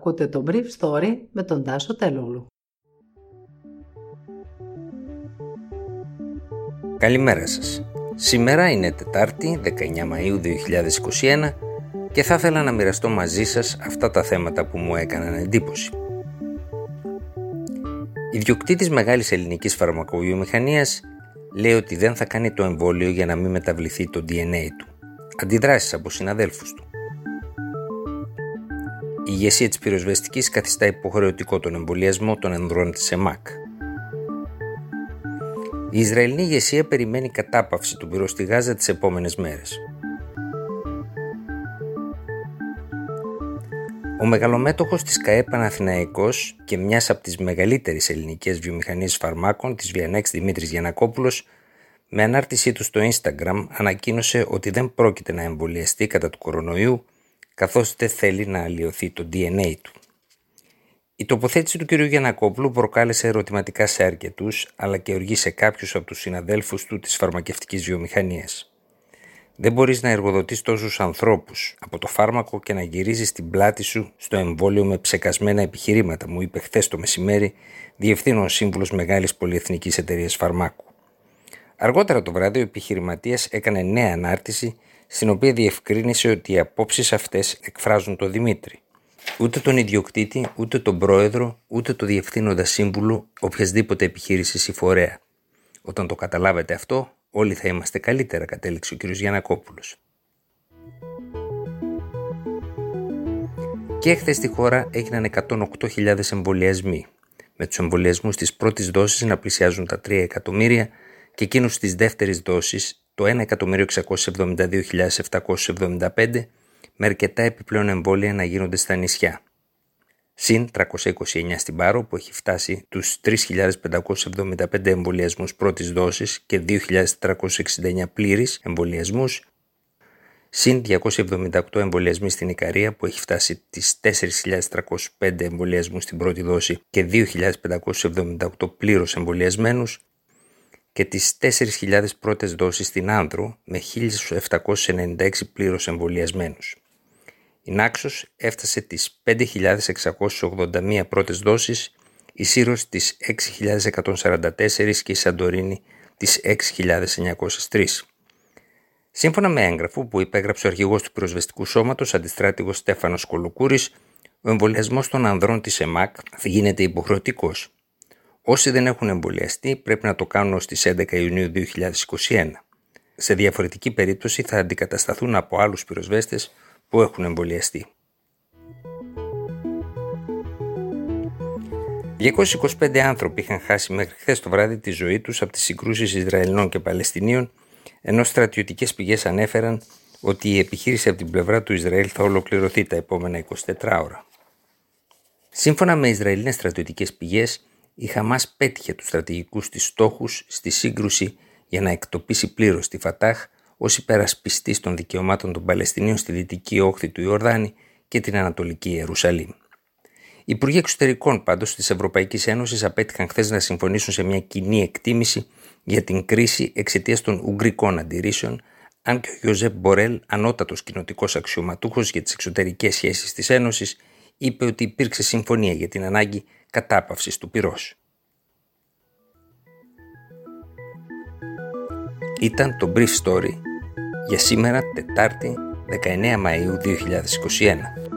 Ακούτε το Brief Story με τον Τάσο Τελούλου. Καλημέρα σας. Σήμερα είναι Τετάρτη, 19 Μαΐου 2021 και θα ήθελα να μοιραστώ μαζί σας αυτά τα θέματα που μου έκαναν εντύπωση. Ιδιοκτήτης μεγάλης ελληνικής φαρμακοβιομηχανίας λέει ότι δεν θα κάνει το εμβόλιο για να μην μεταβληθεί το DNA του. Αντιδράσεις από συναδέλφους του. Η ηγεσία της πυροσβεστικής καθιστά υποχρεωτικό τον εμβολιασμό των ενδρών της ΕΜΑΚ. Η Ισραηλινή ηγεσία περιμένει κατάπαυση του πυρός στη Γάζα τις επόμενες μέρες. Ο μεγαλομέτωχος της ΚαΕ Παναθηναϊκός και μιας από τις μεγαλύτερες ελληνικές βιομηχανίες φαρμάκων της Βιανέξ Δημήτρης Γιανακόπουλος με ανάρτησή του στο Instagram ανακοίνωσε ότι δεν πρόκειται να εμβολιαστεί κατά του κορονοϊού καθώς δεν θέλει να αλλοιωθεί το DNA του. Η τοποθέτηση του κ. Γιανακόπουλου προκάλεσε ερωτηματικά σε αρκετούς, αλλά και οργή σε κάποιους από τους συναδέλφους του της φαρμακευτικής βιομηχανίας. Δεν μπορείς να εργοδοτείς τόσους ανθρώπους από το φάρμακο και να γυρίζεις την πλάτη σου στο εμβόλιο με ψεκασμένα επιχειρήματα, μου είπε χθες το μεσημέρι διευθύνων σύμβουλος μεγάλης πολυεθνικής εταιρείας φαρμάκου. Αργότερα το βράδυ, ο επιχειρηματίας έκανε νέα ανάρτηση, στην οποία διευκρίνησε ότι οι απόψεις αυτές εκφράζουν τον Δημήτρη. Ούτε τον ιδιοκτήτη, ούτε τον πρόεδρο, ούτε το διευθύνοντα σύμβουλο οποιασδήποτε επιχείρησης ή φορέα. Όταν το καταλάβετε αυτό, όλοι θα είμαστε καλύτερα, κατέληξε ο κ. Γιανακόπουλος. Και χθε στη χώρα έγιναν 108.000 εμβολιασμοί, με τους εμβολιασμούς της πρώτης δόσης να πλησιάζουν τα 3 εκατομμύρια και εκείνους της δεύτερης δόσης το 1.672.775 με αρκετά επιπλέον εμβόλια να γίνονται στα νησιά. Συν 329 στην Πάρο που έχει φτάσει τους 3.575 εμβολιασμούς πρώτης δόσης και 2.369 πλήρης εμβολιασμούς συν 278 εμβολιασμοί στην Ικαρία που έχει φτάσει τις 4.305 εμβολιασμούς στην πρώτη δόση και 2.578 πλήρως εμβολιασμένους και τις 4.000 πρώτες δόσεις στην Άνδρο με 1.796 πλήρως εμβολιασμένους. Η Νάξος έφτασε τις 5.681 πρώτες δόσεις, η Σύρος τις 6.144 και η Σαντορίνη τις 6.903. Σύμφωνα με έγγραφο που υπέγραψε ο αρχηγός του πυροσβεστικού σώματος, αντιστράτηγος Στέφανος Κολοκούρης, ο εμβολιασμός των ανδρών της ΕΜΑΚ θα γίνεται υποχρεωτικός. Όσοι δεν έχουν εμβολιαστεί πρέπει να το κάνουν ως τις 11 Ιουνίου 2021. Σε διαφορετική περίπτωση θα αντικατασταθούν από άλλους πυροσβέστες που έχουν εμβολιαστεί. 225 άνθρωποι είχαν χάσει μέχρι χθες το βράδυ τη ζωή τους από τις συγκρούσεις Ισραηλινών και Παλαιστινίων, ενώ στρατιωτικές πηγές ανέφεραν ότι η επιχείρηση από την πλευρά του Ισραήλ θα ολοκληρωθεί τα επόμενα 24 ώρα. Σύμφωνα με Ισραηλινές στρατιωτικές πηγές, η Χαμάς πέτυχε τους στρατηγικούς της στόχους στη σύγκρουση για να εκτοπίσει πλήρως τη Φατάχ ως υπερασπιστής των δικαιωμάτων των Παλαιστινίων στη δυτική όχθη του Ιορδάνη και την Ανατολική Ιερουσαλήμ. Οι Υπουργοί Εξωτερικών πάντως της Ευρωπαϊκής Ένωσης απέτυχαν χθες να συμφωνήσουν σε μια κοινή εκτίμηση για την κρίση εξαιτίας των Ουγγρικών αντιρρήσεων, αν και ο Γιωζέπ Μπορέλ, ανώτατος κοινοτικός αξιωματούχος για τις εξωτερικές σχέσεις της Ένωσης, είπε ότι υπήρξε συμφωνία για την ανάγκη κατάπαυσης του πυρός. Ήταν το Brief Story για σήμερα Τετάρτη 19 Μαΐου 2021.